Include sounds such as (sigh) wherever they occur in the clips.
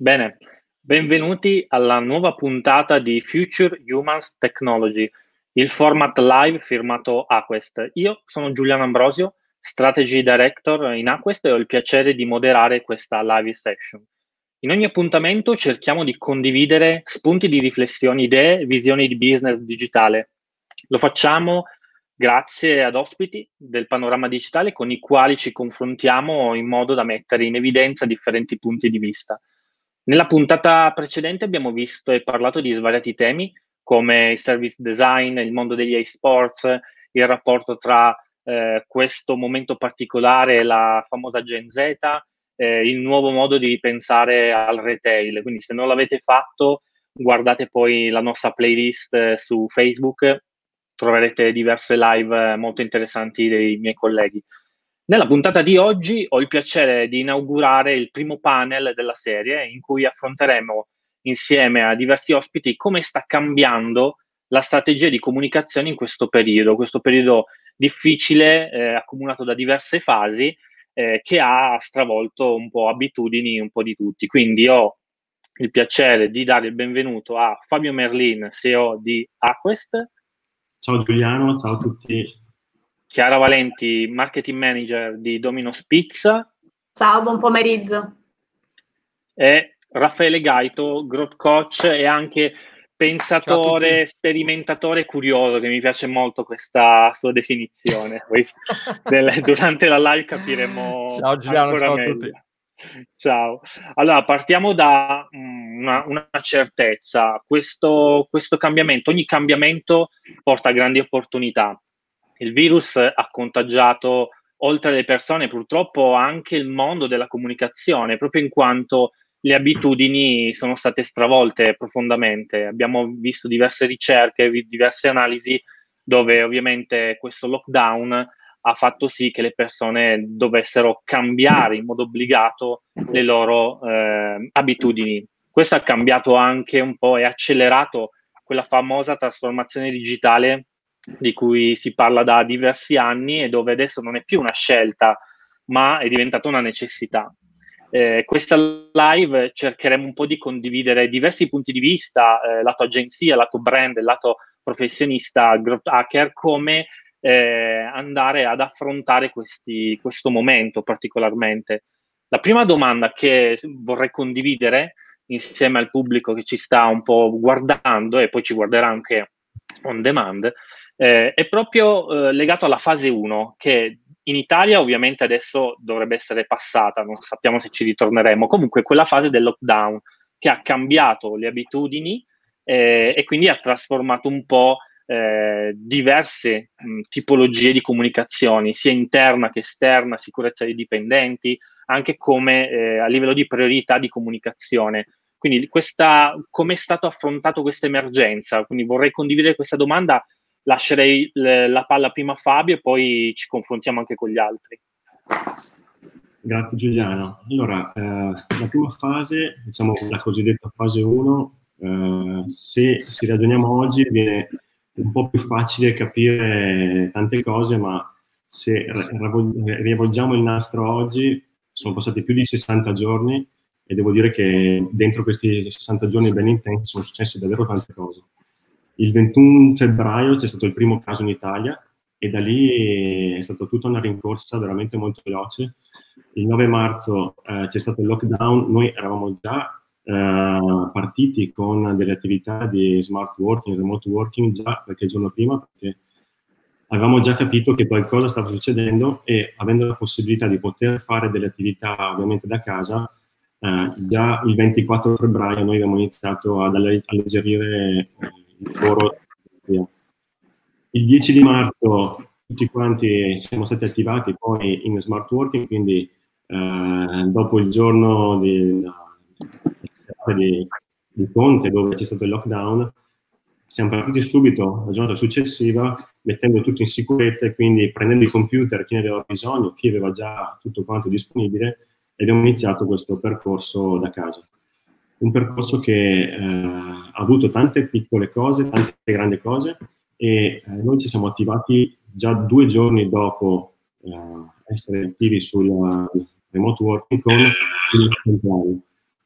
Bene, benvenuti alla nuova puntata di Future Humans Technology, il format live firmato Aquest. Io sono Giuliano Ambrosio, Strategy Director in Aquest e ho il piacere di moderare questa live session. In ogni appuntamento cerchiamo di condividere spunti di riflessione, idee, visioni di business digitale. Lo facciamo grazie ad ospiti del panorama digitale con i quali ci confrontiamo in modo da mettere in evidenza differenti punti di vista. Nella puntata precedente abbiamo visto e parlato di svariati temi come il service design, il mondo degli e-sports, il rapporto tra eh, questo momento particolare e la famosa Gen Z, eh, il nuovo modo di pensare al retail. Quindi se non l'avete fatto, guardate poi la nostra playlist eh, su Facebook, troverete diverse live molto interessanti dei miei colleghi. Nella puntata di oggi ho il piacere di inaugurare il primo panel della serie in cui affronteremo insieme a diversi ospiti come sta cambiando la strategia di comunicazione in questo periodo, questo periodo difficile, eh, accumulato da diverse fasi, eh, che ha stravolto un po' abitudini un po' di tutti. Quindi ho il piacere di dare il benvenuto a Fabio Merlin, CEO di Aquest. Ciao Giuliano, ciao a tutti Chiara Valenti, marketing manager di Domino's Pizza. Ciao, buon pomeriggio. E Raffaele Gaito, growth coach e anche pensatore, sperimentatore curioso, che mi piace molto questa sua definizione. (laughs) durante la live capiremo. Ciao Giuliano, ciao meglio. a tutti. Ciao. Allora, partiamo da mm, una, una certezza. Questo, questo cambiamento, ogni cambiamento porta grandi opportunità il virus ha contagiato oltre alle persone purtroppo anche il mondo della comunicazione, proprio in quanto le abitudini sono state stravolte profondamente. Abbiamo visto diverse ricerche, diverse analisi dove ovviamente questo lockdown ha fatto sì che le persone dovessero cambiare in modo obbligato le loro eh, abitudini. Questo ha cambiato anche un po' e accelerato quella famosa trasformazione digitale di cui si parla da diversi anni e dove adesso non è più una scelta, ma è diventata una necessità. Eh, questa live cercheremo un po' di condividere diversi punti di vista, eh, lato agenzia, lato brand, lato professionista, growth hacker, come eh, andare ad affrontare questi, questo momento particolarmente. La prima domanda che vorrei condividere insieme al pubblico che ci sta un po' guardando e poi ci guarderà anche on demand eh, è proprio eh, legato alla fase 1 che in Italia ovviamente adesso dovrebbe essere passata, non sappiamo se ci ritorneremo, comunque quella fase del lockdown che ha cambiato le abitudini eh, e quindi ha trasformato un po' eh, diverse mh, tipologie di comunicazioni, sia interna che esterna, sicurezza dei dipendenti, anche come eh, a livello di priorità di comunicazione. Quindi come è stato affrontato questa emergenza? Quindi vorrei condividere questa domanda lascerei la palla prima a Fabio e poi ci confrontiamo anche con gli altri. Grazie Giuliano. Allora, eh, la prima fase, diciamo la cosiddetta fase 1, eh, se si ragioniamo oggi viene un po' più facile capire tante cose, ma se rivolgiamo il nastro oggi, sono passati più di 60 giorni e devo dire che dentro questi 60 giorni ben intensi sono successe davvero tante cose. Il 21 febbraio c'è stato il primo caso in Italia e da lì è stata tutta una rincorsa veramente molto veloce. Il 9 marzo eh, c'è stato il lockdown, noi eravamo già eh, partiti con delle attività di smart working, remote working già qualche giorno prima perché avevamo già capito che qualcosa stava succedendo e avendo la possibilità di poter fare delle attività ovviamente da casa, eh, già il 24 febbraio noi abbiamo iniziato ad alleggerire eh, il lavoro. Il 10 di marzo tutti quanti siamo stati attivati poi in smart working, quindi eh, dopo il giorno di, di, di Conte dove c'è stato il lockdown, siamo partiti subito la giornata successiva mettendo tutto in sicurezza e quindi prendendo i computer chi ne aveva bisogno, chi aveva già tutto quanto disponibile e abbiamo iniziato questo percorso da casa un percorso che eh, ha avuto tante piccole cose, tante grandi cose e eh, noi ci siamo attivati già due giorni dopo eh, essere attivi sul remote working con il centrale.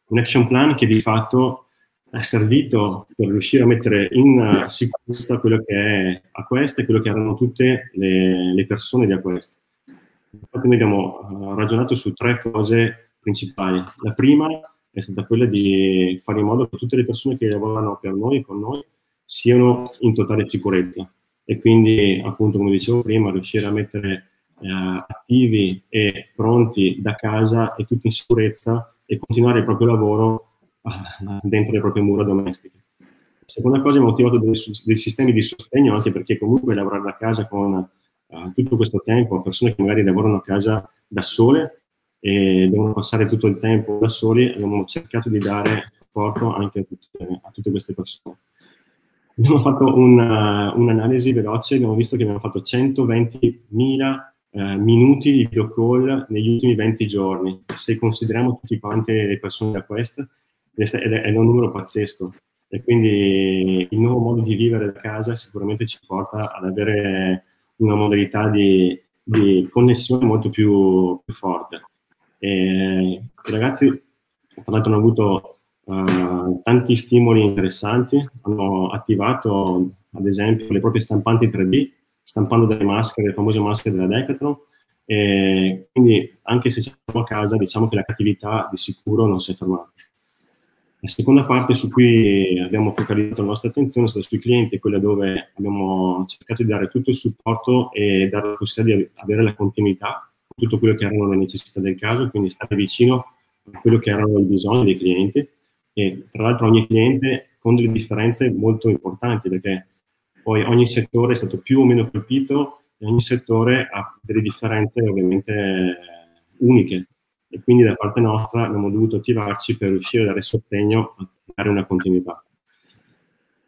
un action plan che di fatto è servito per riuscire a mettere in sicurezza quello che è Aquest e quello che erano tutte le, le persone di Aquest. Infatti noi abbiamo ragionato su tre cose principali. La prima è stata quella di fare in modo che tutte le persone che lavorano per noi con noi siano in totale sicurezza e quindi appunto come dicevo prima riuscire a mettere eh, attivi e pronti da casa e tutti in sicurezza e continuare il proprio lavoro eh, dentro le proprie mura domestiche. Seconda cosa è motivato dei, dei, sistemi di sostegno anche perché comunque lavorare da casa con uh, tutto questo tempo, persone che magari lavorano a casa da sole e devono passare tutto il tempo da soli, abbiamo cercato di dare supporto anche a tutte, a tutte queste persone. Abbiamo fatto una, un'analisi veloce, abbiamo visto che abbiamo fatto 120.000 eh, minuti di video call negli ultimi 20 giorni. Se consideriamo tutti quanti le persone da Quest, è, è un numero pazzesco. E quindi il nuovo modo di vivere da casa sicuramente ci porta ad avere una modalità di, di connessione molto più, più forte. E I ragazzi, tra l'altro, hanno avuto uh, tanti stimoli interessanti, hanno attivato, ad esempio, le proprie stampanti 3D, stampando delle maschere, le famose maschere della Decathlon, e quindi anche se siamo a casa, diciamo che la cattività di sicuro non si è fermata. La seconda parte su cui abbiamo focalizzato la nostra attenzione è stata sui clienti, quella dove abbiamo cercato di dare tutto il supporto e dare la possibilità di avere la continuità tutto quello che erano le necessità del caso, quindi stare vicino a quello che erano i bisogni dei clienti e tra l'altro ogni cliente con delle differenze molto importanti perché poi ogni settore è stato più o meno colpito e ogni settore ha delle differenze ovviamente uniche e quindi da parte nostra abbiamo dovuto attivarci per riuscire a dare sostegno a dare una continuità.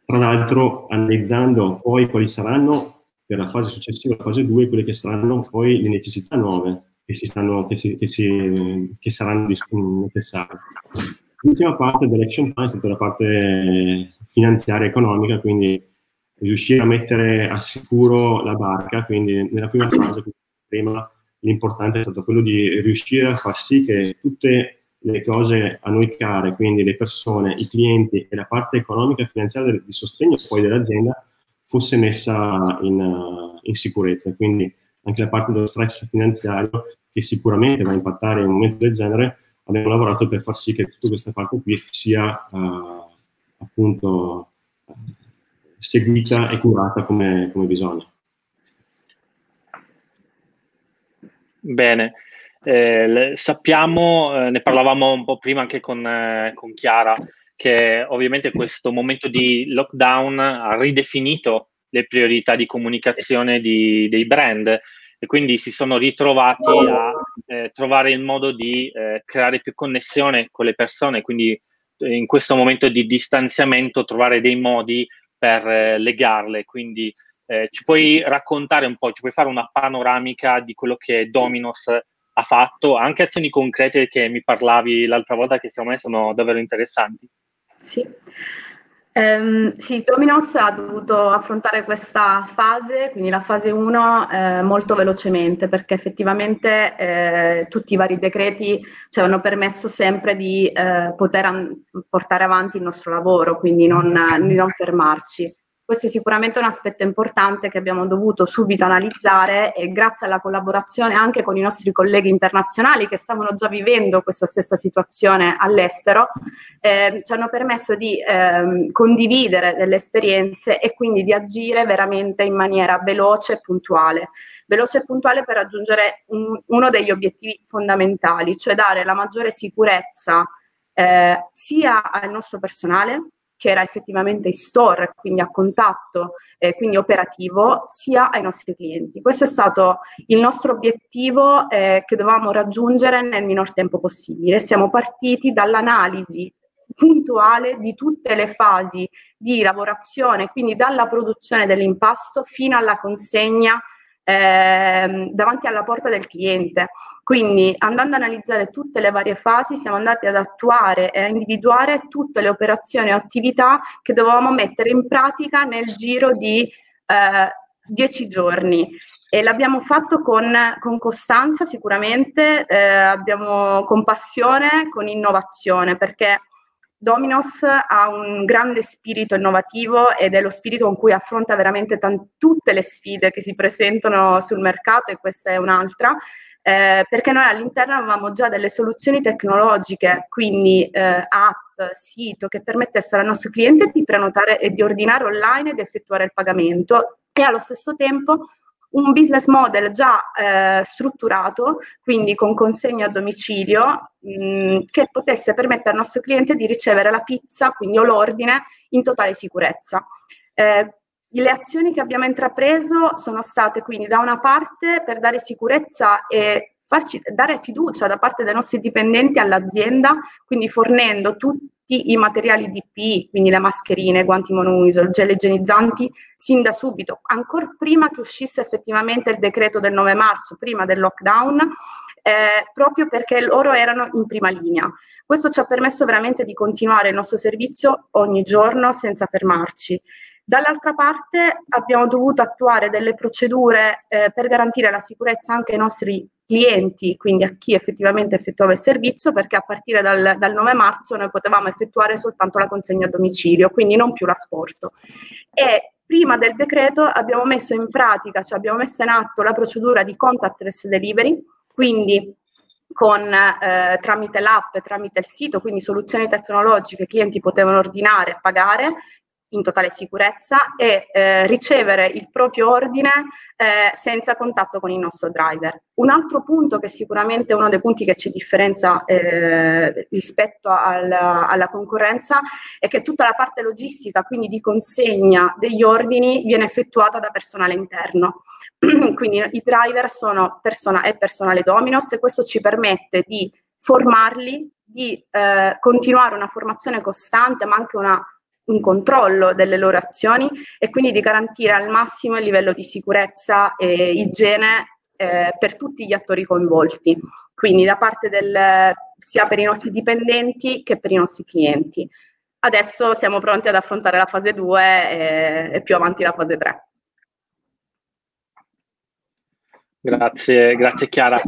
Tra l'altro analizzando poi quali saranno per la fase successiva, fase 2, quelle che saranno poi le necessità nuove che, si stanno, che, si, che, si, che saranno necessarie. L'ultima parte dell'action plan è stata la parte finanziaria e economica, quindi riuscire a mettere a sicuro la barca, quindi nella prima fase, prima, l'importante è stato quello di riuscire a far sì che tutte le cose a noi care, quindi le persone, i clienti e la parte economica e finanziaria di sostegno poi dell'azienda fosse messa in, uh, in, sicurezza. Quindi anche la parte dello stress finanziario, che sicuramente va a impattare in un momento del genere, abbiamo lavorato per far sì che tutta questa parte qui sia uh, appunto seguita e curata come, come bisogna. Bene, eh, sappiamo, eh, ne parlavamo un po' prima anche con, eh, con Chiara, che ovviamente questo momento di lockdown ha ridefinito le priorità di comunicazione di, dei brand e quindi si sono ritrovati a eh, trovare il modo di eh, creare più connessione con le persone, quindi eh, in questo momento di distanziamento trovare dei modi per eh, legarle. Quindi eh, ci puoi raccontare un po', ci puoi fare una panoramica di quello che Dominos ha fatto, anche azioni concrete che mi parlavi l'altra volta che secondo me sono davvero interessanti. Sì. Um, sì, Dominos ha dovuto affrontare questa fase, quindi la fase 1, eh, molto velocemente, perché effettivamente eh, tutti i vari decreti ci hanno permesso sempre di eh, poter an- portare avanti il nostro lavoro, quindi non, di non fermarci. Questo è sicuramente un aspetto importante che abbiamo dovuto subito analizzare e grazie alla collaborazione anche con i nostri colleghi internazionali che stavano già vivendo questa stessa situazione all'estero, eh, ci hanno permesso di eh, condividere delle esperienze e quindi di agire veramente in maniera veloce e puntuale. Veloce e puntuale per raggiungere un, uno degli obiettivi fondamentali, cioè dare la maggiore sicurezza eh, sia al nostro personale, che era effettivamente in store, quindi a contatto, eh, quindi operativo, sia ai nostri clienti. Questo è stato il nostro obiettivo eh, che dovevamo raggiungere nel minor tempo possibile. Siamo partiti dall'analisi puntuale di tutte le fasi di lavorazione, quindi dalla produzione dell'impasto fino alla consegna eh, davanti alla porta del cliente. Quindi andando ad analizzare tutte le varie fasi siamo andati ad attuare e a individuare tutte le operazioni o attività che dovevamo mettere in pratica nel giro di eh, dieci giorni. e l'abbiamo fatto con, con costanza sicuramente, eh, abbiamo con passione, con innovazione, perché Dominos ha un grande spirito innovativo ed è lo spirito con cui affronta veramente t- tutte le sfide che si presentano sul mercato e questa è un'altra, eh, perché noi all'interno avevamo già delle soluzioni tecnologiche, quindi eh, app, sito, che permettessero al nostro cliente di prenotare e di ordinare online ed effettuare il pagamento e allo stesso tempo un business model già eh, strutturato, quindi con consegna a domicilio, mh, mm, che potesse permettere al nostro cliente di ricevere la pizza, quindi o l'ordine, in totale sicurezza. Eh, le azioni che abbiamo intrapreso sono state quindi da una parte per dare sicurezza e farci dare fiducia da parte dei nostri dipendenti all'azienda, quindi fornendo tutti i materiali DPI, quindi le mascherine, i guanti monouso, gel igienizzanti, sin da subito, ancora prima che uscisse effettivamente il decreto del 9 marzo, prima del lockdown, eh, proprio perché loro erano in prima linea. Questo ci ha permesso veramente di continuare il nostro servizio ogni giorno senza fermarci. Dall'altra parte abbiamo dovuto attuare delle procedure eh, per garantire la sicurezza anche ai nostri clienti, quindi a chi effettivamente effettuava il servizio, perché a partire dal, dal 9 marzo noi potevamo effettuare soltanto la consegna a domicilio, quindi non più l'asporto. E prima del decreto abbiamo messo in pratica, cioè abbiamo messo in atto la procedura di contactless delivery, quindi con, eh, tramite l'app, tramite il sito, quindi soluzioni tecnologiche, i clienti potevano ordinare e pagare in totale sicurezza e eh, ricevere il proprio ordine eh, senza contatto con il nostro driver. Un altro punto che sicuramente è uno dei punti che ci differenzia eh, rispetto alla, alla, concorrenza è che tutta la parte logistica, quindi di consegna degli ordini, viene effettuata da personale interno. (clears throat) quindi i driver sono persona, è personale Dominos e questo ci permette di formarli, di eh, continuare una formazione costante, ma anche una un controllo delle loro azioni e quindi di garantire al massimo il livello di sicurezza e igiene eh, per tutti gli attori coinvolti, quindi da parte del, sia per i nostri dipendenti che per i nostri clienti. Adesso siamo pronti ad affrontare la fase 2 e, e più avanti la fase 3. Grazie, grazie Chiara.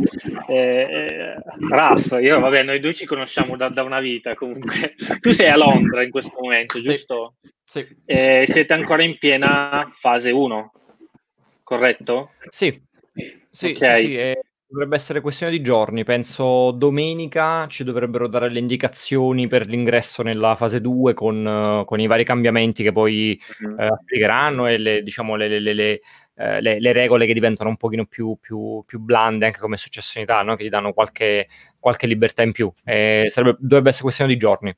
Eh, eh, Raf, io vabbè, noi due ci conosciamo da, da, una vita comunque. (laughs) Tu sei a Londra in questo momento, giusto? Sì. sì. Eh, siete ancora in piena fase 1, corretto? Sì, sì, okay. sì, sì eh, dovrebbe essere questione di giorni. Penso domenica ci dovrebbero dare le indicazioni per l'ingresso nella fase 2 con, con i vari cambiamenti che poi mm-hmm. applicheranno e le, diciamo, le, le, le eh, le, le, regole che diventano un pochino più, più, più blande, anche come successo in Italia, no? che ti danno qualche, qualche libertà in più. Eh, sarebbe, dovrebbe essere questione di giorni.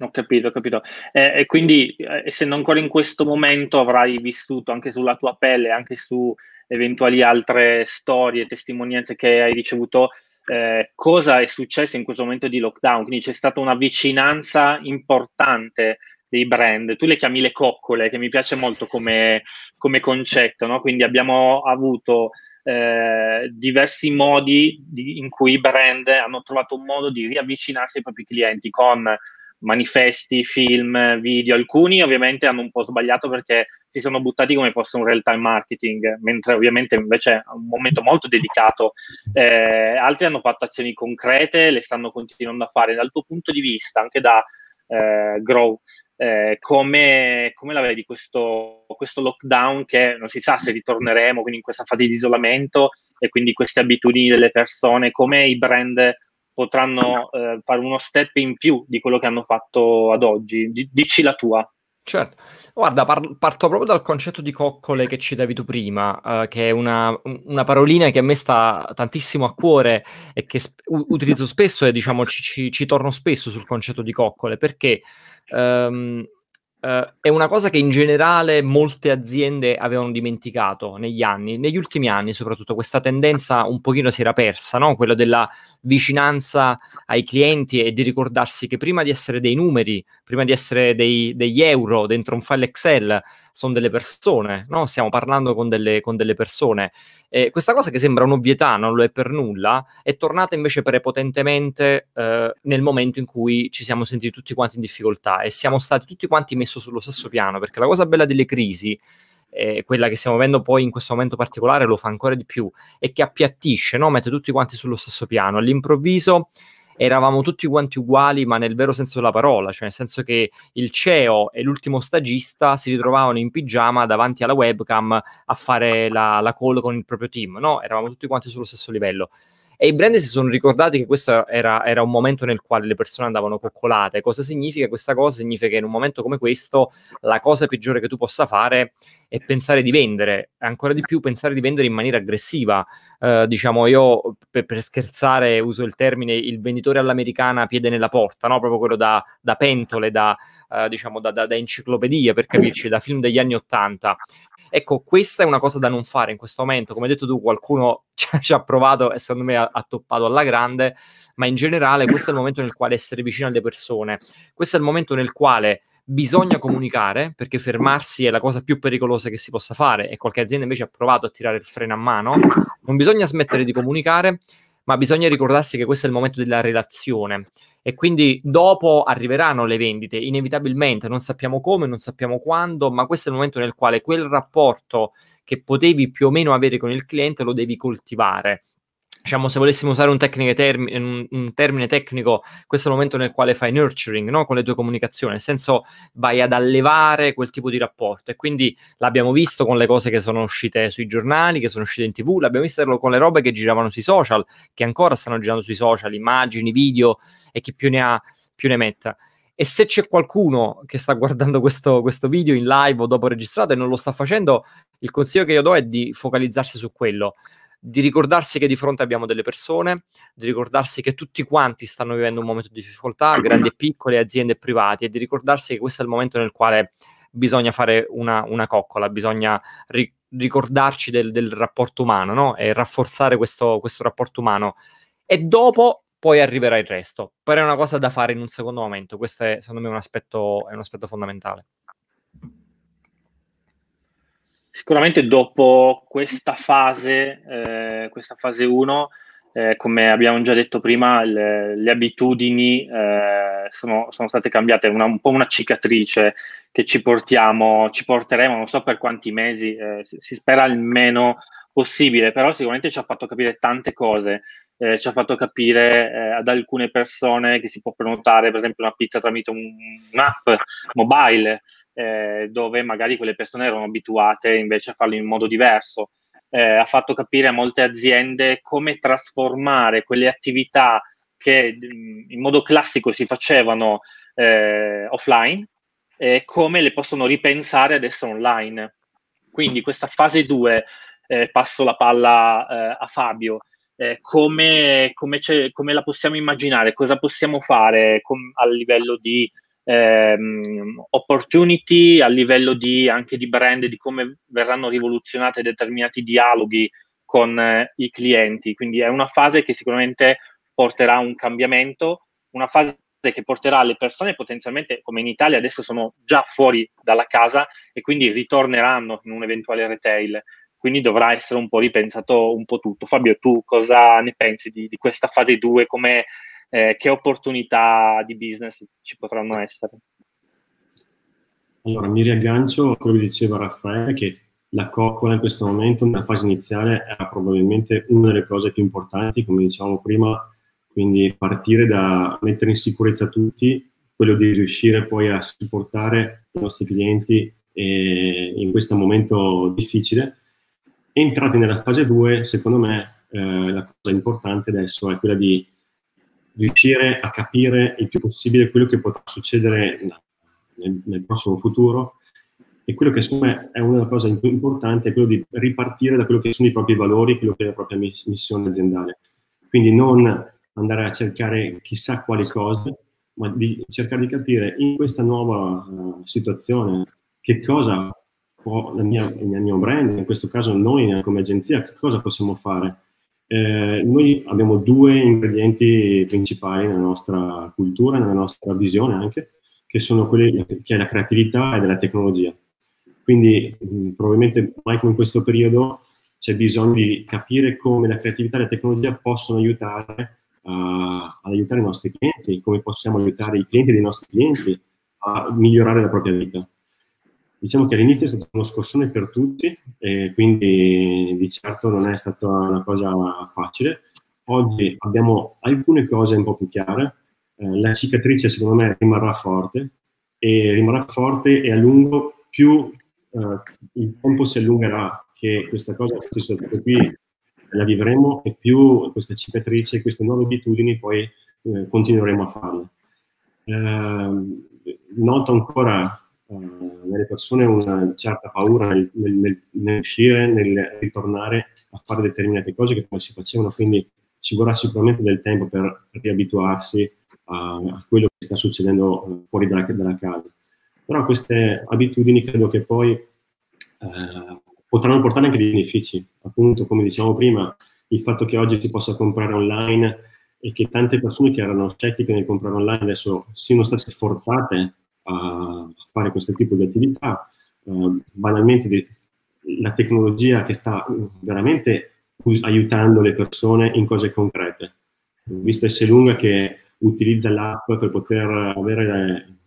Ho capito, ho capito. Eh, e quindi, eh, essendo ancora in questo momento, avrai vissuto anche sulla tua pelle, anche su eventuali altre storie, testimonianze che hai ricevuto, eh, cosa è successo in questo momento di lockdown. Quindi c'è stata una vicinanza importante dei brand. Tu le chiami le coccole, che mi piace molto come, come concetto, no? Quindi abbiamo avuto eh, diversi modi di, in cui i brand hanno trovato un modo di riavvicinarsi ai propri clienti con manifesti, film, video. Alcuni ovviamente hanno un po' sbagliato perché si sono buttati come fosse un real time marketing, mentre ovviamente invece è un momento molto delicato. Eh, altri hanno fatto azioni concrete, le stanno continuando a fare. Dal tuo punto di vista, anche da eh, Grow, eh, come, come, la vedi questo, questo, lockdown che non si sa se ritorneremo quindi in questa fase di isolamento e quindi queste abitudini delle persone, come i brand potranno eh, fare uno step in più di quello che hanno fatto ad oggi? D- dici la tua. Certo, guarda, par- parto proprio dal concetto di coccole che citavi tu prima, uh, che è una, una, parolina che a me sta tantissimo a cuore e che sp- utilizzo spesso e diciamo ci, ci, ci torno spesso sul concetto di coccole, perché um, Uh, è una cosa che in generale molte aziende avevano dimenticato negli anni, negli ultimi anni soprattutto questa tendenza un pochino si era persa, no? quella della vicinanza ai clienti e di ricordarsi che prima di essere dei numeri, prima di essere dei, degli euro dentro un file Excel, sono delle persone, no? stiamo parlando con delle, con delle persone. Eh, questa cosa che sembra un'ovvietà, non lo è per nulla, è tornata invece prepotentemente eh, nel momento in cui ci siamo sentiti tutti quanti in difficoltà e siamo stati tutti quanti messi sullo stesso piano, perché la cosa bella delle crisi eh, quella che stiamo vendo poi in questo momento particolare lo fa ancora di più, e che appiattisce, no? mette tutti quanti sullo stesso piano. All'improvviso eravamo tutti quanti uguali, ma nel vero senso della parola, cioè nel senso che il CEO e l'ultimo stagista si ritrovavano in pigiama davanti alla webcam a fare la, la call con il proprio team, no? Eravamo tutti quanti sullo stesso livello. E i brand si sono ricordati che questo era, era, un momento nel quale le persone andavano coccolate. Cosa significa questa cosa? Significa che in un momento come questo la cosa peggiore che tu possa fare è pensare di vendere, ancora di più pensare di vendere in maniera aggressiva. Uh, diciamo, io per, per, scherzare uso il termine il venditore all'americana piede nella porta, no? proprio quello da, da pentole, da, uh, diciamo, da, da enciclopedia, per capirci, da film degli anni Ottanta. Ecco, questa è una cosa da non fare in questo momento. Come hai detto tu, qualcuno (laughs) ci ha provato e secondo me ha, ha toppato alla grande, ma in generale questo è il momento nel quale essere vicino alle persone. Questo è il momento nel quale bisogna comunicare perché fermarsi è la cosa più pericolosa che si possa fare e qualche azienda invece ha provato a tirare il freno a mano. Non bisogna smettere di comunicare, ma bisogna ricordarsi che questo è il momento della relazione e quindi dopo arriveranno le vendite, inevitabilmente, non sappiamo come, non sappiamo quando, ma questo è il momento nel quale quel rapporto che potevi più o meno avere con il cliente lo devi coltivare diciamo, se volessimo usare un, termine, un, un, termine tecnico, questo è il momento nel quale fai nurturing no? con le tue comunicazioni, nel senso vai ad allevare quel tipo di rapporto. E quindi l'abbiamo visto con le cose che sono uscite sui giornali, che sono uscite in tv, l'abbiamo visto con le robe che giravano sui social, che ancora stanno girando sui social, immagini, video e chi più ne ha più ne metta. E se c'è qualcuno che sta guardando questo, questo video in live o dopo registrato e non lo sta facendo, il consiglio che io do è di focalizzarsi su quello di ricordarsi che di fronte abbiamo delle persone, di ricordarsi che tutti quanti stanno vivendo un momento di difficoltà, grandi e piccole, aziende e privati, e di ricordarsi che questo è il momento nel quale bisogna fare una, una coccola, bisogna ri- ricordarci del, del, rapporto umano no? e rafforzare questo, questo rapporto umano. E dopo poi arriverà il resto. Però è una cosa da fare in un secondo momento. Questo è, secondo me, un aspetto, un aspetto fondamentale. Sicuramente dopo questa fase, eh, questa fase 1, eh, come abbiamo già detto prima, le, le abitudini eh, sono, sono, state cambiate, una, un po' una cicatrice che ci portiamo, ci porteremo, non so per quanti mesi, eh, si, si, spera il meno possibile, però sicuramente ci ha fatto capire tante cose. Eh, ci ha fatto capire eh, ad alcune persone che si può prenotare, per esempio, una pizza tramite un, un'app mobile, eh, dove magari quelle persone erano abituate invece a farlo in modo diverso. Eh, ha fatto capire a molte aziende come trasformare quelle attività che mm, in modo classico si facevano eh, offline e come le possono ripensare adesso online. Quindi questa fase 2, eh, passo la palla eh, a Fabio, eh, come, come, come, la possiamo immaginare, cosa possiamo fare com- a livello di ehm, opportunity a livello di, anche di brand, di come verranno rivoluzionati determinati dialoghi con eh, i clienti. Quindi è una fase che sicuramente porterà a un cambiamento, una fase che porterà le persone potenzialmente, come in Italia adesso sono già fuori dalla casa e quindi ritorneranno in un eventuale retail. Quindi dovrà essere un po' ripensato un po' tutto. Fabio, tu cosa ne pensi di, di questa fase 2? Come eh, che opportunità di business ci potranno essere? Allora, mi riaggancio a quello che diceva Raffaele, che la coccola in questo momento, nella fase iniziale, era probabilmente una delle cose più importanti, come dicevamo prima, quindi partire da mettere in sicurezza tutti, quello di riuscire poi a supportare i nostri clienti in questo momento difficile. Entrati nella fase 2, secondo me, eh, la cosa importante adesso è quella di riuscire a capire il più possibile quello che potrà succedere nel, nel prossimo futuro e quello che secondo me è una cosa importante è quello di ripartire da quello che sono i propri valori, quello che è la propria missione aziendale. Quindi non andare a cercare chissà quali cose, ma di cercare di capire in questa nuova uh, situazione che cosa può la mia, il mio brand, in questo caso noi come agenzia, che cosa possiamo fare eh, noi abbiamo due ingredienti principali nella nostra cultura, nella nostra visione anche, che sono quelli che è la creatività e la tecnologia. Quindi mh, probabilmente mai come in questo periodo c'è bisogno di capire come la creatività e la tecnologia possono aiutare uh, ad aiutare i nostri clienti, come possiamo aiutare i clienti dei nostri clienti a migliorare la propria vita. Diciamo che all'inizio è stato uno scossone per tutti e quindi di certo non è stata una cosa facile. Oggi abbiamo alcune cose un po' più chiare. Eh, la cicatrice secondo me rimarrà forte e rimarrà forte e a lungo più eh, il tempo si allungherà che questa cosa, questa situazione qui la vivremo e più questa cicatrice, queste nuove abitudini poi eh, continueremo a farle. Eh, noto ancora nelle persone una certa paura nel, nel, nel, uscire, nel ritornare a fare determinate cose che poi si facevano, quindi ci vorrà sicuramente del tempo per riabituarsi a, a quello che sta succedendo eh, fuori dalla, dalla, casa. Però queste abitudini credo che poi uh, potranno portare anche dei benefici, appunto come dicevamo prima, il fatto che oggi si possa comprare online e che tante persone che erano scettiche nel comprare online adesso siano state forzate a fare questo tipo di attività. Uh, banalmente la tecnologia che sta veramente aiutando le persone in cose concrete. Visto S lunga che utilizza l'app per poter avere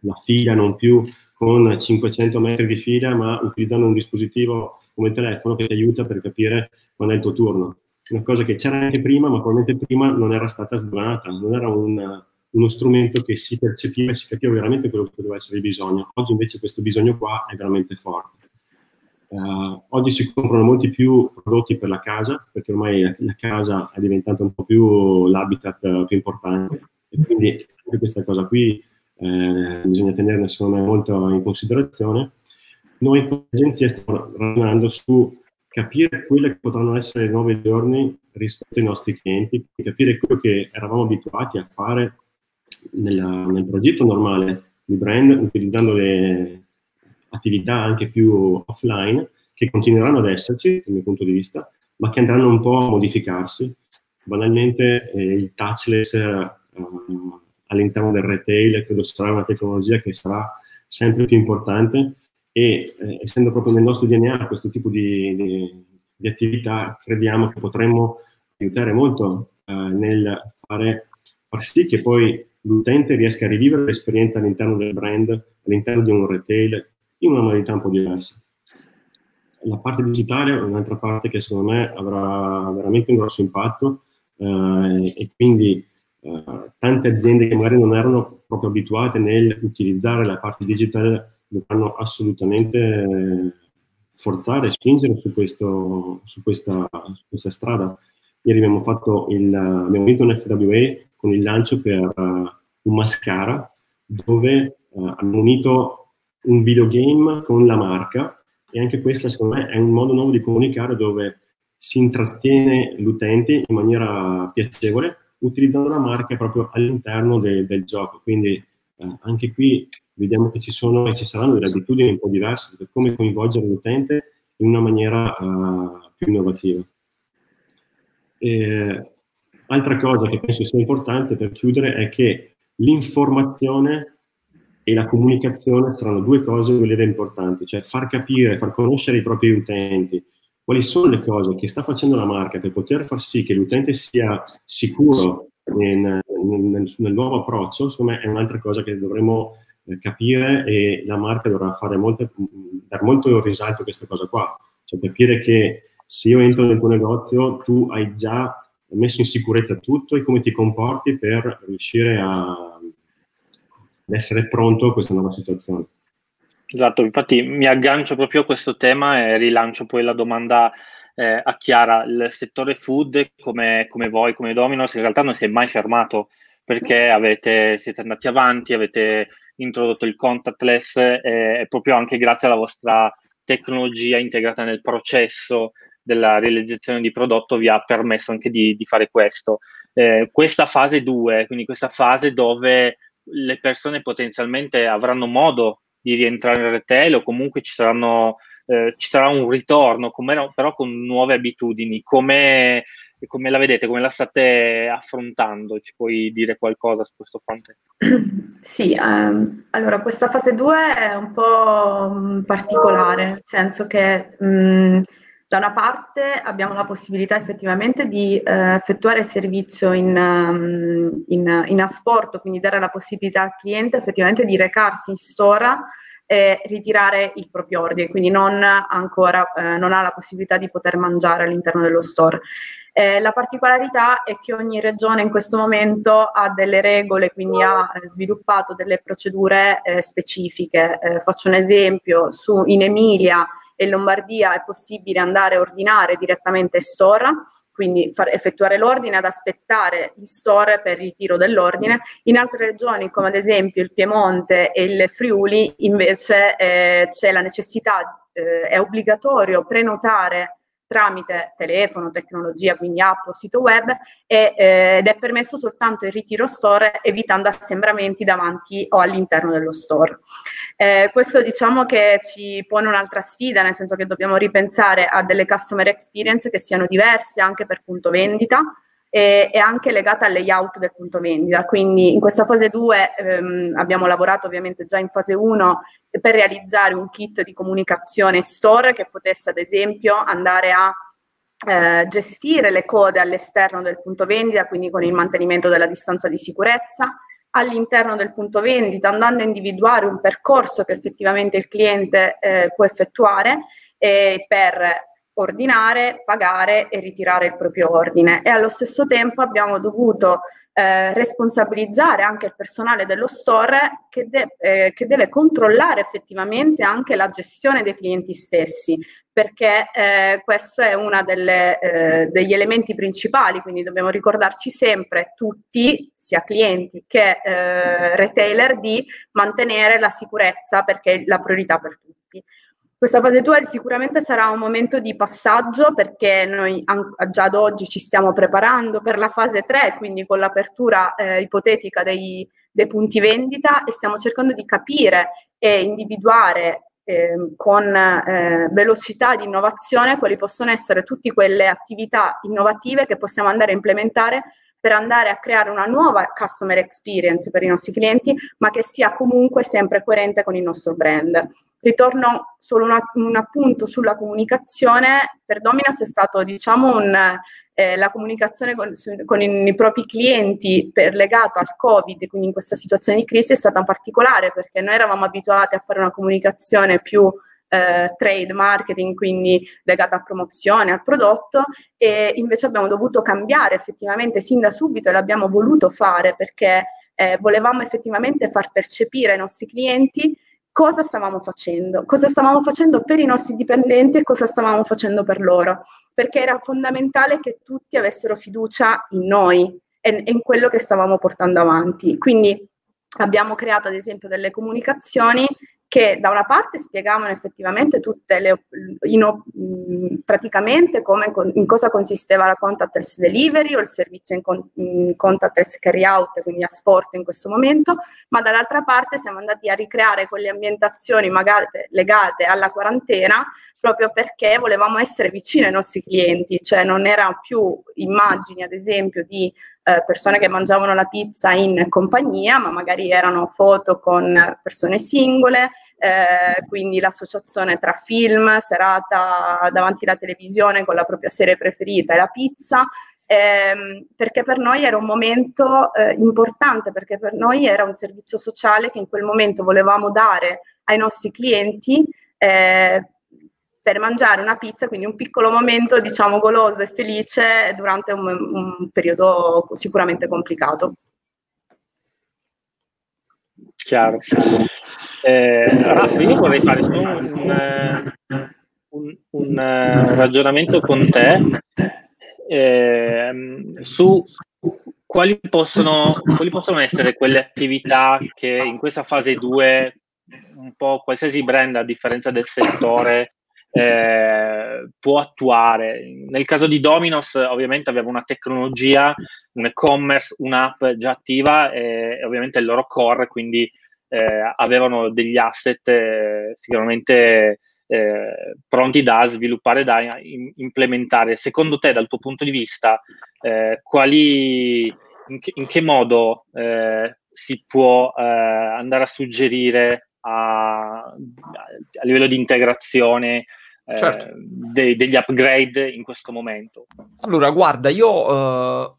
la fila non più con 500 metri di fila, ma utilizzando un dispositivo come telefono che ti aiuta per capire quando è il tuo turno. Una cosa che c'era anche prima, ma probabilmente prima non era stata sdonata, non era un, uno strumento che si percepiva e si capiva veramente quello che poteva essere il bisogno. Oggi invece questo bisogno qua è veramente forte. Uh, oggi si comprano molti più prodotti per la casa, perché ormai la, la casa è diventata un po' più l'habitat più importante e quindi anche questa cosa qui eh, bisogna tenerla secondo me molto in considerazione. Noi come agenzia stiamo ragionando su capire quelle che potranno essere i nuovi giorni rispetto ai nostri clienti, capire quello che eravamo abituati a fare nella, nel progetto normale di brand, utilizzando le attività anche più offline, che continueranno ad esserci dal mio punto di vista, ma che andranno un po' a modificarsi. Banalmente eh, il touchless eh, all'interno del retail credo sarà una tecnologia che sarà sempre più importante e eh, essendo proprio nel nostro DNA questo tipo di, di, di attività crediamo che potremmo aiutare molto eh, nel fare, far sì che poi l'utente riesca a rivivere l'esperienza all'interno del brand, all'interno di un retail, in una modalità un po' diversa. La parte digitale è un'altra parte che secondo me avrà veramente un grosso impatto eh, e quindi eh, tante aziende che magari non erano proprio abituate nell'utilizzare la parte digitale dovranno assolutamente forzare e spingere su, questo, su, questa, su questa strada. Ieri abbiamo fatto il, abbiamo vinto un FWA con il lancio per uh, un mascara dove uh, hanno unito un videogame con la marca e anche questo secondo me è un modo nuovo di comunicare dove si intrattiene l'utente in maniera piacevole utilizzando la marca proprio all'interno de, del gioco. Quindi uh, anche qui vediamo che ci sono e ci saranno delle abitudini un po' diverse per come coinvolgere l'utente in una maniera uh, più innovativa. E, Altra cosa che penso sia importante per chiudere è che l'informazione e la comunicazione saranno due cose importanti, cioè far capire, far conoscere i propri utenti. Quali sono le cose che sta facendo la marca per poter far sì che l'utente sia sicuro in, nel, nel, nuovo approccio, secondo me è un'altra cosa che dovremmo eh, capire e la marca dovrà fare molto, dar molto risalto a questa cosa qua, cioè capire che se io entro nel tuo negozio tu hai già messo in sicurezza tutto e come ti comporti per riuscire a, ad essere pronto a questa nuova situazione. Esatto, infatti mi aggancio proprio a questo tema e rilancio poi la domanda eh, a Chiara. Il settore food, come, come, voi, come Domino's, in realtà non si è mai fermato perché avete, siete andati avanti, avete introdotto il contactless e, e proprio anche grazie alla vostra tecnologia integrata nel processo della realizzazione di prodotto vi ha permesso anche di, di fare questo. Eh, questa fase 2, quindi questa fase dove le persone potenzialmente avranno modo di rientrare in retail o comunque ci, saranno, eh, ci sarà un ritorno, però con nuove abitudini. Come, come la vedete, come la state affrontando? Ci puoi dire qualcosa su questo fronte? (clears throat) Sì, um, allora questa fase 2 è un po' particolare, nel senso che... Um, da una parte abbiamo la possibilità effettivamente di eh, effettuare servizio in, um, in, in, asporto, quindi dare la possibilità al cliente effettivamente di recarsi in store e ritirare il proprio ordine, quindi non ancora eh, non ha la possibilità di poter mangiare all'interno dello store. Eh, la particolarità è che ogni regione in questo momento ha delle regole, quindi ha eh, sviluppato delle procedure eh, specifiche. Eh, faccio un esempio, su, in Emilia e Lombardia è possibile andare a ordinare direttamente in store, quindi effettuare l'ordine, ad aspettare gli store per il ritiro dell'ordine. In altre regioni, come ad esempio il Piemonte e il Friuli, invece eh, c'è la necessità, eh, è obbligatorio prenotare tramite telefono, tecnologia, quindi app o sito web e, eh, ed è permesso soltanto il ritiro store evitando assembramenti davanti o all'interno dello store. Eh, questo diciamo che ci pone un'altra sfida, nel senso che dobbiamo ripensare a delle customer experience che siano diverse anche per punto vendita, e, e anche legata al layout del punto vendita. Quindi in questa fase 2 ehm, abbiamo lavorato ovviamente già in fase 1 per realizzare un kit di comunicazione store che potesse ad esempio andare a eh, gestire le code all'esterno del punto vendita, quindi con il mantenimento della distanza di sicurezza, all'interno del punto vendita, andando a individuare un percorso che effettivamente il cliente eh, può effettuare eh, per ordinare, pagare e ritirare il proprio ordine e allo stesso tempo abbiamo dovuto eh, responsabilizzare anche il personale dello store che, de- eh, che, deve controllare effettivamente anche la gestione dei clienti stessi, perché eh, questo è uno eh, degli elementi principali, quindi dobbiamo ricordarci sempre tutti, sia clienti che eh, retailer, di mantenere la sicurezza perché è la priorità per tutti. Questa fase 2 sicuramente sarà un momento di passaggio perché noi già ad oggi ci stiamo preparando per la fase 3, quindi con l'apertura eh, ipotetica dei, dei, punti vendita e stiamo cercando di capire e individuare eh, con eh, velocità di innovazione quali possono essere tutte quelle attività innovative che possiamo andare a implementare per andare a creare una nuova customer experience per i nostri clienti, ma che sia comunque sempre coerente con il nostro brand. Ritorno solo una, un appunto sulla comunicazione. Per Dominas è stato, diciamo, un, eh, la comunicazione con, su, con i, i, propri clienti per, legato al Covid, quindi in questa situazione di crisi, è stata particolare perché noi eravamo abituati a fare una comunicazione più eh, trade marketing, quindi legata a promozione, al prodotto, e invece abbiamo dovuto cambiare effettivamente sin da subito e l'abbiamo voluto fare perché eh, volevamo effettivamente far percepire ai nostri clienti cosa stavamo facendo, cosa stavamo facendo per i nostri dipendenti e cosa stavamo facendo per loro, perché era fondamentale che tutti avessero fiducia in noi e in quello che stavamo portando avanti. Quindi abbiamo creato ad esempio delle comunicazioni che da una parte spiegavano effettivamente tutte le, in, praticamente come, in cosa consisteva la contactless delivery o il servizio in, con, in contactless carry out, quindi a sport in questo momento, ma dall'altra parte siamo andati a ricreare quelle ambientazioni magari legate alla quarantena proprio perché volevamo essere vicini ai nostri clienti, cioè non erano più immagini ad esempio di eh, persone che mangiavano la pizza in compagnia, ma magari erano foto con persone singole, eh, quindi l'associazione tra film, serata davanti alla televisione con la propria serie preferita e la pizza, ehm, perché per noi era un momento eh, importante, perché per noi era un servizio sociale che in quel momento volevamo dare ai nostri clienti eh, per mangiare una pizza, quindi un piccolo momento, diciamo, goloso e felice durante un, un periodo sicuramente complicato. Chiaro. Eh, Raffa, io vorrei fare solo un, un, un uh, ragionamento con te eh, su quali possono, quali possono essere quelle attività che in questa fase 2 un po' qualsiasi brand a differenza del settore eh, può attuare. Nel caso di Dominos, ovviamente aveva una tecnologia, un e-commerce, un'app già attiva e, e ovviamente il loro core, quindi eh, avevano degli asset eh, sicuramente eh, pronti da sviluppare, da in, implementare. Secondo te, dal tuo punto di vista, eh, quali, in che, in che modo eh, si può andare a suggerire a, a livello di integrazione certo. de- degli upgrade in questo momento? Allora, guarda, io uh,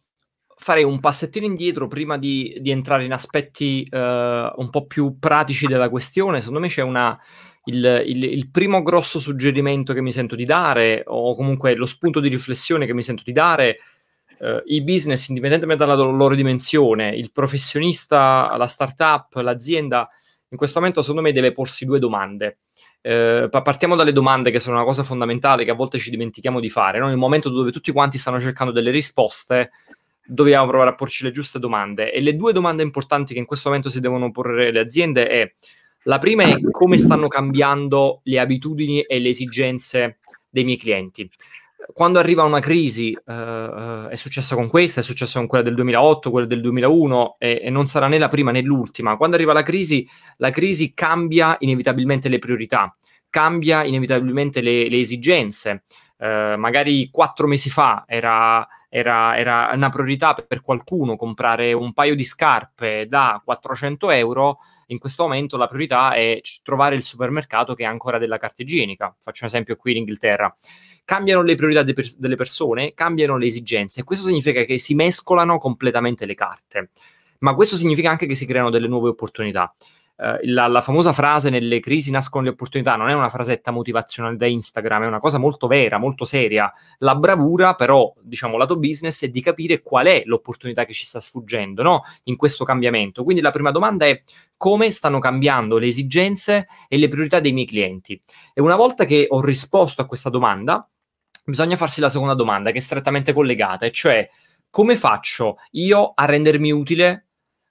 farei un passettino indietro prima di, di entrare in aspetti uh, un po' più pratici della questione. Secondo me c'è una, il, il, il, primo grosso suggerimento che mi sento di dare, o comunque lo spunto di riflessione che mi sento di dare, uh, i business, indipendentemente dalla loro dimensione, il professionista, la startup, l'azienda, in questo momento secondo me deve porsi due domande. Uh, partiamo dalle domande che sono una cosa fondamentale che a volte ci dimentichiamo di fare, no? nel momento dove tutti quanti stanno cercando delle risposte, dobbiamo provare a porci le giuste domande. E le due domande importanti che in questo momento si devono porre le aziende è la prima è come stanno cambiando le abitudini e le esigenze dei miei clienti. Quando arriva una crisi, eh, è successa con questa, è successa con quella del 2008, quella del 2001 e, e, non sarà né la prima né l'ultima. Quando arriva la crisi, la crisi cambia inevitabilmente le priorità, cambia inevitabilmente le, le esigenze. Eh, magari quattro mesi fa era, era, era, una priorità per qualcuno comprare un paio di scarpe da 400 euro, in questo momento la priorità è trovare il supermercato che ha ancora della carta igienica. Faccio un esempio qui in Inghilterra. Cambiano le priorità de per delle persone, cambiano le esigenze e questo significa che si mescolano completamente le carte. Ma questo significa anche che si creano delle nuove opportunità eh, la, la, famosa frase nelle crisi nascono le opportunità non è una frasetta motivazionale da Instagram, è una cosa molto vera, molto seria. La bravura, però, diciamo, lato business è di capire qual è l'opportunità che ci sta sfuggendo no? in questo cambiamento. Quindi la prima domanda è come stanno cambiando le esigenze e le priorità dei miei clienti. E una volta che ho risposto a questa domanda, bisogna farsi la seconda domanda, che è strettamente collegata, e cioè come faccio io a rendermi utile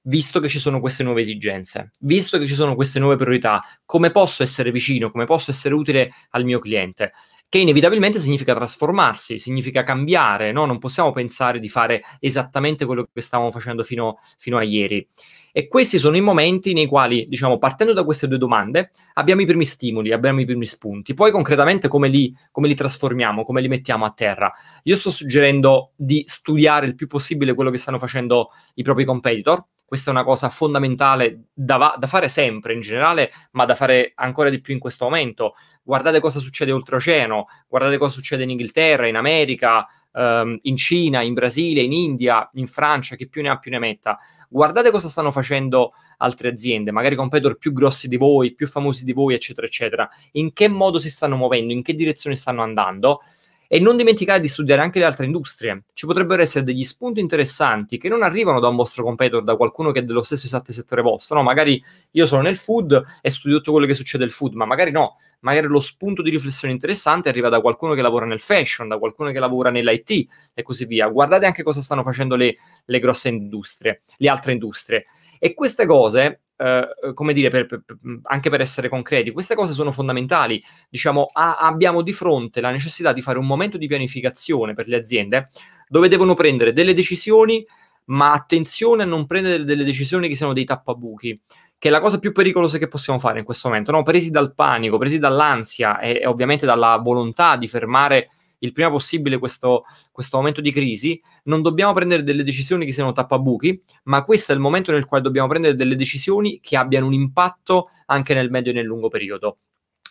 visto che ci sono queste nuove esigenze, visto che ci sono queste nuove priorità, come posso essere vicino, come posso essere utile al mio cliente? Che inevitabilmente significa trasformarsi, significa cambiare, no? Non possiamo pensare di fare esattamente quello che stavamo facendo fino, fino a ieri. E questi sono i momenti nei quali, diciamo, partendo da queste due domande, abbiamo i primi stimoli, abbiamo i primi spunti. Poi concretamente come li, come li trasformiamo, come li mettiamo a terra. Io sto suggerendo di studiare il più possibile quello che stanno facendo i propri competitor, questa è una cosa fondamentale da, da, fare sempre in generale, ma da fare ancora di più in questo momento. Guardate cosa succede oltreoceano, guardate cosa succede in Inghilterra, in America, um, in Cina, in Brasile, in India, in Francia, che più ne ha più ne metta. Guardate cosa stanno facendo altre aziende, magari competitor più grossi di voi, più famosi di voi, eccetera, eccetera. In che modo si stanno muovendo, in che direzione stanno andando e non dimenticate di studiare anche le altre industrie. Ci potrebbero essere degli spunti interessanti che non arrivano da un vostro competitor, da qualcuno che è dello stesso esatto settore vostro. No, magari io sono nel food e studio tutto quello che succede nel food, ma magari no. Magari lo spunto di riflessione interessante arriva da qualcuno che lavora nel fashion, da qualcuno che lavora nell'IT e così via. Guardate anche cosa stanno facendo le, le grosse industrie, le altre industrie. E queste cose Uh, come dire, per, per, anche per essere concreti, queste cose sono fondamentali. Diciamo, a, abbiamo di fronte la necessità di fare un momento di pianificazione per le aziende dove devono prendere delle decisioni, ma attenzione a non prendere delle decisioni che siano dei tappabuchi. Che è la cosa più pericolosa che possiamo fare in questo momento, no? presi dal panico, presi dall'ansia e, e ovviamente dalla volontà di fermare il prima possibile questo, questo momento di crisi, non dobbiamo prendere delle decisioni che siano tappabuchi, ma questo è il momento nel quale dobbiamo prendere delle decisioni che abbiano un impatto anche nel medio e nel lungo periodo.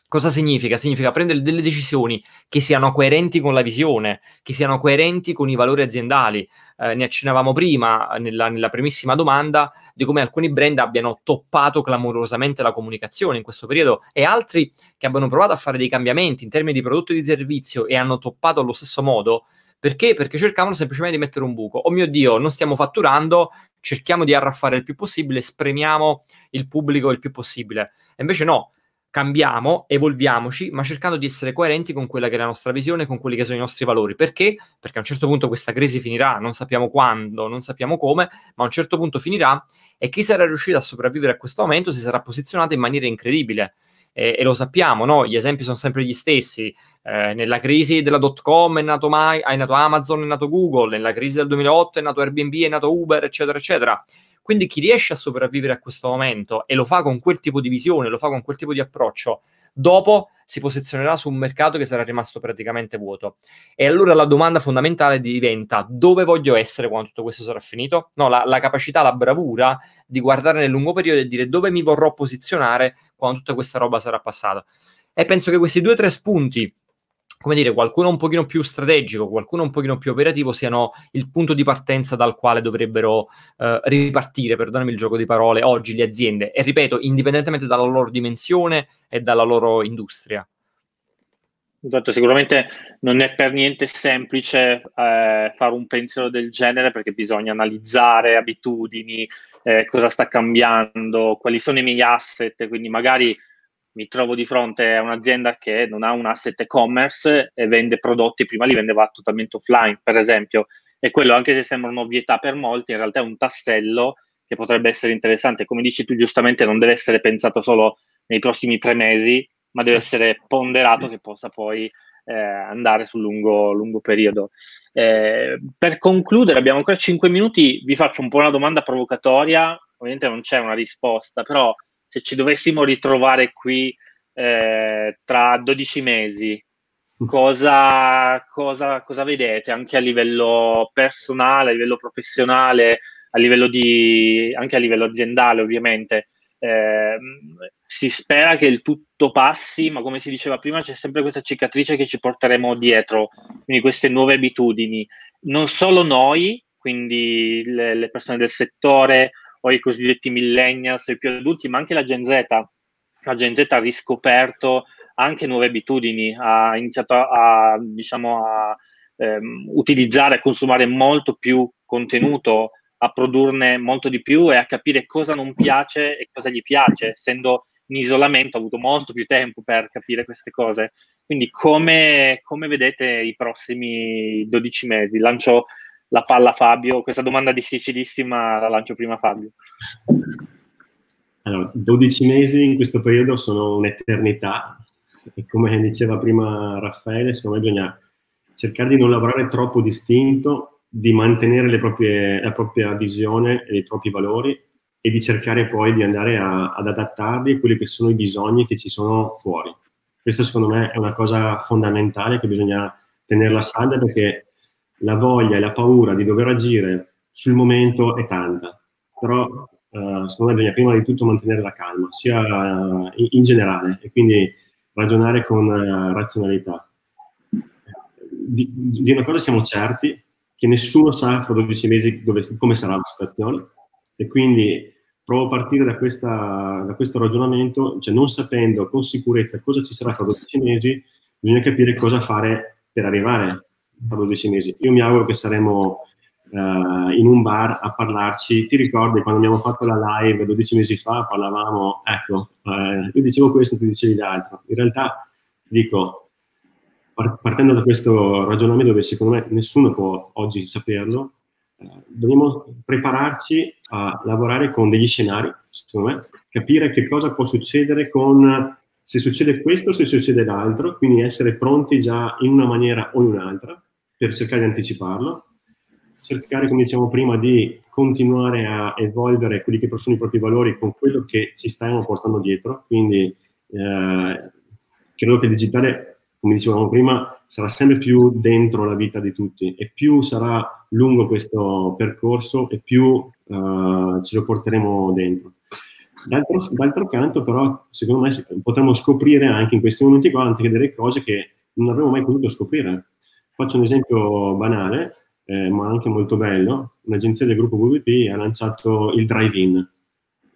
Cosa significa? Significa prendere delle decisioni che siano coerenti con la visione, che siano coerenti con i valori aziendali. Eh, ne accennavamo prima nella, nella, primissima domanda di come alcuni brand abbiano toppato clamorosamente la comunicazione in questo periodo e altri che abbiano provato a fare dei cambiamenti in termini di prodotto e di servizio e hanno toppato allo stesso modo. Perché? Perché cercavano semplicemente di mettere un buco. Oh mio Dio, non stiamo fatturando, cerchiamo di arraffare il più possibile, spremiamo il pubblico il più possibile. E invece no, cambiamo, evolviamoci, ma cercando di essere coerenti con quella che è la nostra visione, con quelli che sono i nostri valori. Perché? Perché a un certo punto questa crisi finirà, non sappiamo quando, non sappiamo come, ma a un certo punto finirà e chi sarà riuscito a sopravvivere a questo momento si sarà posizionato in maniera incredibile. E, e lo sappiamo, no? Gli esempi sono sempre gli stessi. Eh, nella crisi della dot com è nato, mai, è nato Amazon, è nato Google, nella crisi del 2008 è nato Airbnb, è nato Uber, eccetera, eccetera. Quindi chi riesce a sopravvivere a questo momento e lo fa con quel tipo di visione, lo fa con quel tipo di approccio, dopo si posizionerà su un mercato che sarà rimasto praticamente vuoto. E allora la domanda fondamentale diventa dove voglio essere quando tutto questo sarà finito? No, la, la capacità, la bravura di guardare nel lungo periodo e dire dove mi vorrò posizionare quando tutta questa roba sarà passata. E penso che questi due o tre spunti come dire, qualcuno un pochino più strategico, qualcuno un pochino più operativo siano il punto di partenza dal quale dovrebbero eh, ripartire, perdonami il gioco di parole, oggi le aziende. E ripeto, indipendentemente dalla loro dimensione e dalla loro industria. Esatto, sicuramente non è per niente semplice eh, fare un pensiero del genere perché bisogna analizzare abitudini, eh, cosa sta cambiando, quali sono i miei asset, quindi magari mi trovo di fronte a un'azienda che non ha un asset e-commerce e vende prodotti, prima li vendeva totalmente offline, per esempio, e quello, anche se sembra un'ovvietà per molti, in realtà è un tassello che potrebbe essere interessante. Come dici tu giustamente, non deve essere pensato solo nei prossimi tre mesi, ma deve certo. essere ponderato che possa poi eh, andare sul lungo, lungo periodo. Eh, per concludere, abbiamo ancora cinque minuti, vi faccio un po' una domanda provocatoria, ovviamente non c'è una risposta, però se ci dovessimo ritrovare qui eh, tra 12 mesi, cosa, cosa, cosa, vedete anche a livello personale, a livello professionale, a livello di, anche a livello aziendale ovviamente? Eh, si spera che il tutto passi, ma come si diceva prima c'è sempre questa cicatrice che ci porteremo dietro, quindi queste nuove abitudini. Non solo noi, quindi le, le persone del settore, o i cosiddetti millennials, i più adulti, ma anche la Gen Z. La Gen Z ha riscoperto anche nuove abitudini, ha iniziato a, a diciamo, a ehm, utilizzare, a consumare molto più contenuto, a produrne molto di più e a capire cosa non piace e cosa gli piace, essendo in isolamento ha avuto molto più tempo per capire queste cose. Quindi come, come vedete i prossimi 12 mesi? Lancio la palla Fabio? Questa domanda difficilissima la lancio prima Fabio. Allora, 12 mesi in questo periodo sono un'eternità e come diceva prima Raffaele, secondo me bisogna cercare di non lavorare troppo distinto, di mantenere proprie, la propria visione e i propri valori e di cercare poi di andare a, ad adattarli a quelli che sono i bisogni che ci sono fuori. Questa secondo me è una cosa fondamentale che bisogna tenerla salda perché la voglia e la paura di dover agire sul momento è tanta, però uh, secondo me bisogna prima di tutto mantenere la calma, sia uh, in, in, generale, e quindi ragionare con uh, razionalità. Di, di, una cosa siamo certi, che nessuno sa fra 12 mesi dove, come sarà la situazione, e quindi provo a partire da, questa, da questo ragionamento, cioè non sapendo con sicurezza cosa ci sarà fra 12 mesi, bisogna capire cosa fare per arrivare tra 12 mesi. Io mi auguro che saremo uh, in un bar a parlarci. Ti ricordi quando abbiamo fatto la live 12 mesi fa, parlavamo, ecco, uh, io dicevo questo, tu dicevi l'altro. In realtà, dico, partendo da questo ragionamento dove secondo me nessuno può oggi saperlo, uh, dobbiamo prepararci a lavorare con degli scenari, secondo me, capire che cosa può succedere con se succede questo, se succede l'altro, quindi essere pronti già in una maniera o in un'altra per cercare di anticiparlo, cercare, come dicevamo prima, di continuare a evolvere quelli che sono i propri valori con quello che ci stiamo portando dietro, quindi eh, credo che il digitale, come dicevamo prima, sarà sempre più dentro la vita di tutti e più sarà lungo questo percorso e più eh, ce lo porteremo dentro. D'altro, d'altro, canto, però, secondo me potremmo scoprire anche in questi momenti qua anche delle cose che non avremmo mai potuto scoprire. Faccio un esempio banale, eh, ma anche molto bello. Un'agenzia del gruppo VVP ha lanciato il drive-in.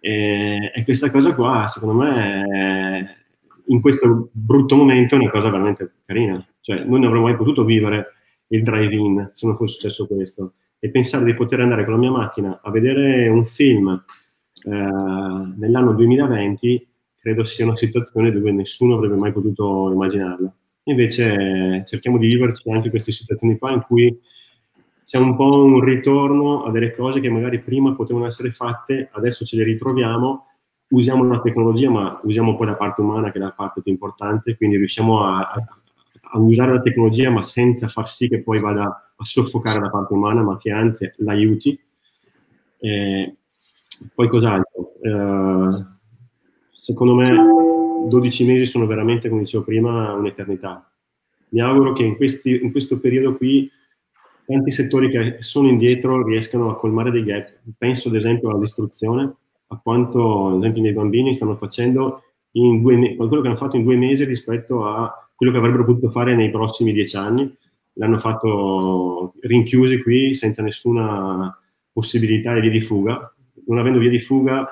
E, e questa cosa qua, secondo me, in questo brutto momento è una cosa veramente carina. Cioè, non avremmo mai potuto vivere il drive-in se non fosse successo questo. E pensare di poter andare con la mia macchina a vedere un film eh, nell'anno 2020 credo sia una situazione dove nessuno avrebbe mai potuto immaginarla. Invece cerchiamo di viverci anche queste situazioni qua in cui c'è un po' un ritorno a delle cose che magari prima potevano essere fatte, adesso ce le ritroviamo, usiamo la tecnologia, ma usiamo poi la parte umana che è la parte più importante, quindi riusciamo a, a, usare la tecnologia ma senza far sì che poi vada a soffocare la parte umana, ma che anzi l'aiuti. Eh, poi cos'altro? Eh, secondo me 12 mesi sono veramente, come dicevo prima, un'eternità. Mi auguro che in, questi, in questo periodo qui tanti settori che sono indietro riescano a colmare dei gap. Penso ad esempio all'istruzione, a quanto ad esempio i bambini stanno facendo in due me- quello che hanno fatto in due mesi rispetto a quello che avrebbero potuto fare nei prossimi dieci anni, l'hanno fatto rinchiusi qui senza nessuna possibilità di via di fuga. Non avendo via di fuga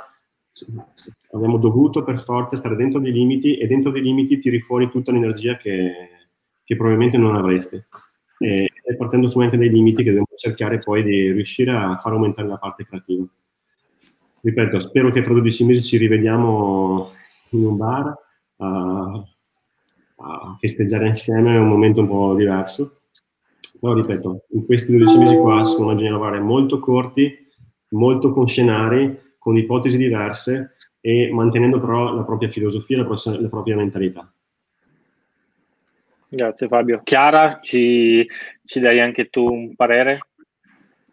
abbiamo dovuto per forza stare dentro dei limiti e dentro dei limiti tiri fuori tutta l'energia che, che probabilmente non avreste. E, e partendo solamente dai limiti che dobbiamo cercare poi di riuscire a far aumentare la parte creativa. Ripeto, spero che fra 12 mesi ci rivediamo in un bar a, a festeggiare insieme, un momento un po' diverso. Però ripeto, in questi 12 mesi qua sono bisogna lavorare molto corti, molto con scenari, con ipotesi diverse e mantenendo però la propria filosofia, la, propria, la propria mentalità. Grazie Fabio. Chiara, ci, ci dai anche tu un parere?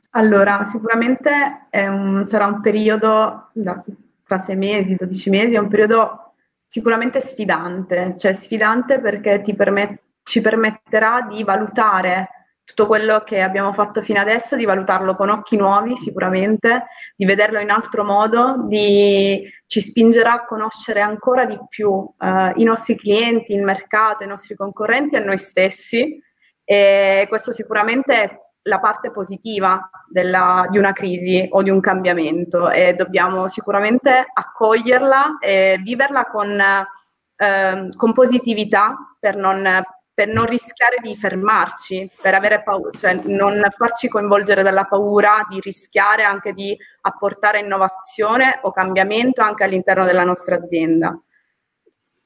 Allora, sicuramente un, sarà un periodo, da, tra sei mesi, 12 mesi, è un periodo sicuramente sfidante, cioè sfidante perché permet- ci permetterà di valutare tutto quello che abbiamo fatto fino adesso, di valutarlo con occhi nuovi sicuramente, di vederlo in altro modo, di, ci spingerà a conoscere ancora di più uh, i nostri clienti, il mercato, i nostri concorrenti e noi stessi. E questo sicuramente è la parte positiva della, di una crisi o di un cambiamento e dobbiamo sicuramente accoglierla e viverla con, eh, con positività per non per non rischiare di fermarci, per avere paura, cioè non farci coinvolgere dalla paura di rischiare anche di apportare innovazione o cambiamento anche all'interno della nostra azienda.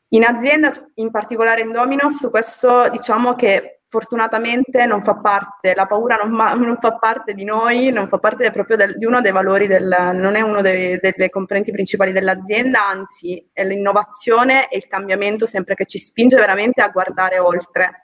In azienda, in particolare in Dominos, questo diciamo che fortunatamente non fa parte, la paura non, ma, non fa parte di noi, non fa parte proprio del, di uno dei valori, del, non è uno dei, delle componenti principali dell'azienda, anzi è l'innovazione e il cambiamento sempre che ci spinge veramente a guardare oltre.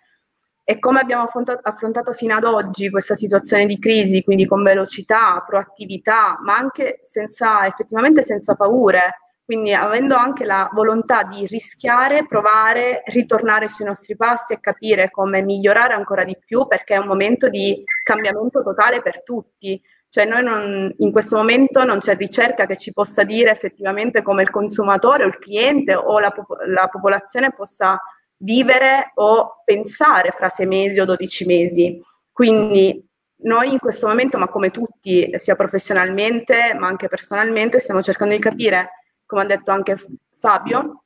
E come abbiamo affrontato, affrontato fino ad oggi questa situazione di crisi, quindi con velocità, proattività, ma anche senza, effettivamente senza paure, quindi avendo anche la volontà di rischiare, provare, ritornare sui nostri passi e capire come migliorare ancora di più perché è un momento di cambiamento totale per tutti. Cioè noi non, in questo momento non c'è ricerca che ci possa dire effettivamente come il consumatore o il cliente o la, la popolazione possa vivere o pensare fra sei mesi o dodici mesi. Quindi noi in questo momento, ma come tutti, sia professionalmente ma anche personalmente, stiamo cercando di capire come ha detto anche Fabio,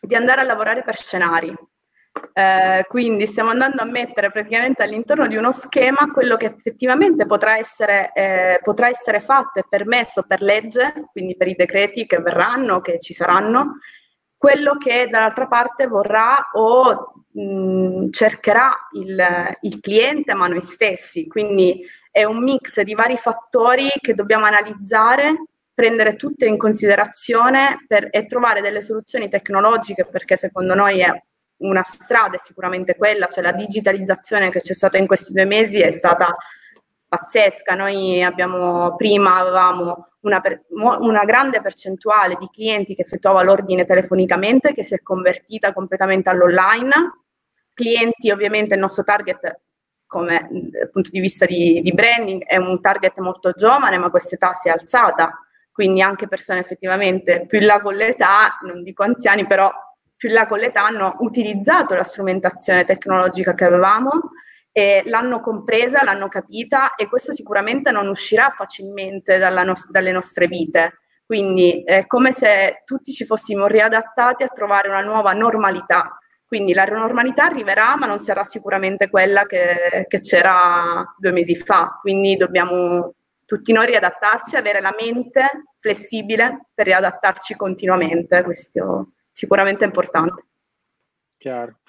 di andare a lavorare per scenari. Eh, quindi stiamo andando a mettere praticamente all'interno di uno schema quello che effettivamente potrà essere, eh, potrà essere fatto e permesso per legge, quindi per i decreti che verranno, che ci saranno, quello che dall'altra parte vorrà o mh, cercherà il, il cliente, ma noi stessi. Quindi è un mix di vari fattori che dobbiamo analizzare prendere tutte in considerazione per, e trovare delle soluzioni tecnologiche, perché secondo noi è una strada, è sicuramente quella, cioè la digitalizzazione che c'è stata in questi due mesi è stata pazzesca. Noi abbiamo prima avevamo una, una, grande percentuale di clienti che effettuava l'ordine telefonicamente, che si è convertita completamente all'online. Clienti, ovviamente, il nostro target come dal punto di vista di, di branding è un target molto giovane, ma questa età si è alzata quindi anche persone effettivamente più in là con l'età, non dico anziani, però più in là con l'età hanno utilizzato la strumentazione tecnologica che avevamo e l'hanno compresa, l'hanno capita e questo sicuramente non uscirà facilmente no- dalle nostre vite. Quindi è come se tutti ci fossimo riadattati a trovare una nuova normalità. Quindi la normalità arriverà, ma non sarà sicuramente quella che, che c'era due mesi fa. Quindi dobbiamo tutti noi riadattarci, avere la mente flessibile per riadattarci continuamente, questo sicuramente è importante. Chiaro.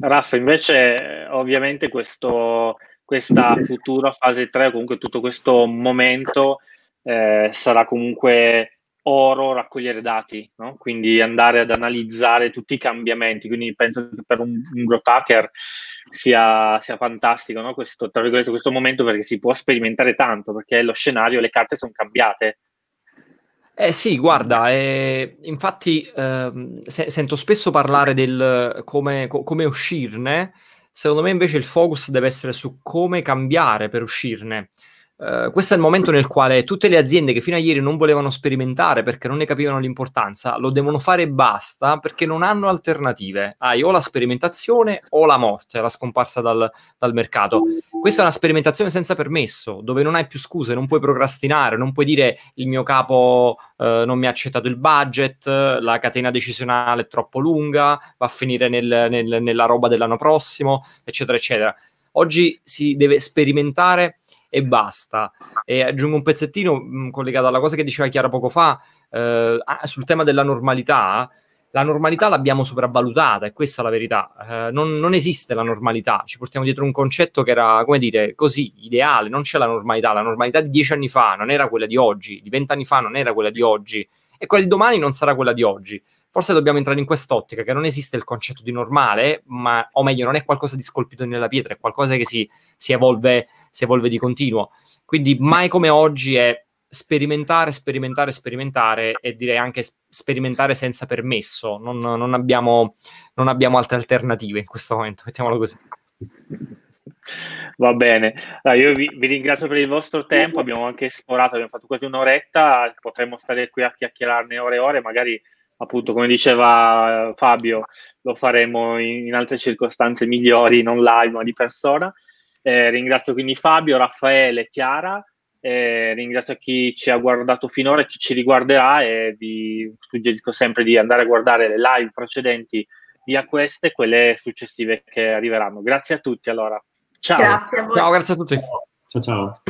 Raffa, invece ovviamente questo, questa futura fase 3, comunque tutto questo momento eh, sarà comunque oro raccogliere dati, no? quindi andare ad analizzare tutti i cambiamenti. Quindi penso che per un, un growth hacker sia, sia fantastico no? questo, questo momento perché si può sperimentare tanto, perché lo scenario, le carte sono cambiate. Eh sì, guarda, eh, infatti eh, se- sento spesso parlare del come, co- come uscirne, secondo me invece il focus deve essere su come cambiare per uscirne. Uh, questo è il momento nel quale tutte le aziende che fino a ieri non volevano sperimentare perché non ne capivano l'importanza, lo devono fare e basta perché non hanno alternative. Hai o la sperimentazione o la morte, la scomparsa dal, dal mercato. Questa è una sperimentazione senza permesso, dove non hai più scuse, non puoi procrastinare, non puoi dire il mio capo uh, non mi ha accettato il budget, la catena decisionale è troppo lunga, va a finire nel, nel, nella roba dell'anno prossimo, eccetera, eccetera. Oggi si deve sperimentare e basta. E aggiungo un pezzettino mh, collegato alla cosa che diceva Chiara poco fa eh, sul tema della normalità. La normalità l'abbiamo sopravvalutata, e questa è la verità. Eh, non, non, esiste la normalità. Ci portiamo dietro un concetto che era, come dire, così, ideale. Non c'è la normalità. La normalità di dieci anni fa non era quella di oggi, di vent'anni fa non era quella di oggi, e quella di domani non sarà quella di oggi forse dobbiamo entrare in quest'ottica che non esiste il concetto di normale, ma, o meglio, non è qualcosa di scolpito nella pietra, è qualcosa che si, si, evolve, si evolve di continuo. Quindi mai come oggi è sperimentare, sperimentare, sperimentare e direi anche sperimentare senza permesso. Non, non, abbiamo, non abbiamo altre alternative in questo momento, mettiamolo così. Va bene, allora, io vi, vi, ringrazio per il vostro tempo, abbiamo anche esplorato, abbiamo fatto quasi un'oretta, potremmo stare qui a chiacchierarne ore e ore, magari appunto come diceva eh, Fabio, lo faremo in, in altre circostanze migliori, non live ma di persona. Eh, ringrazio quindi Fabio, Raffaele, Chiara, eh, ringrazio chi ci ha guardato finora e chi ci riguarderà e vi suggerisco sempre di andare a guardare le live precedenti via queste e quelle successive che arriveranno. Grazie a tutti allora. Ciao. Grazie a voi. Ciao, grazie a tutti. Ciao ciao.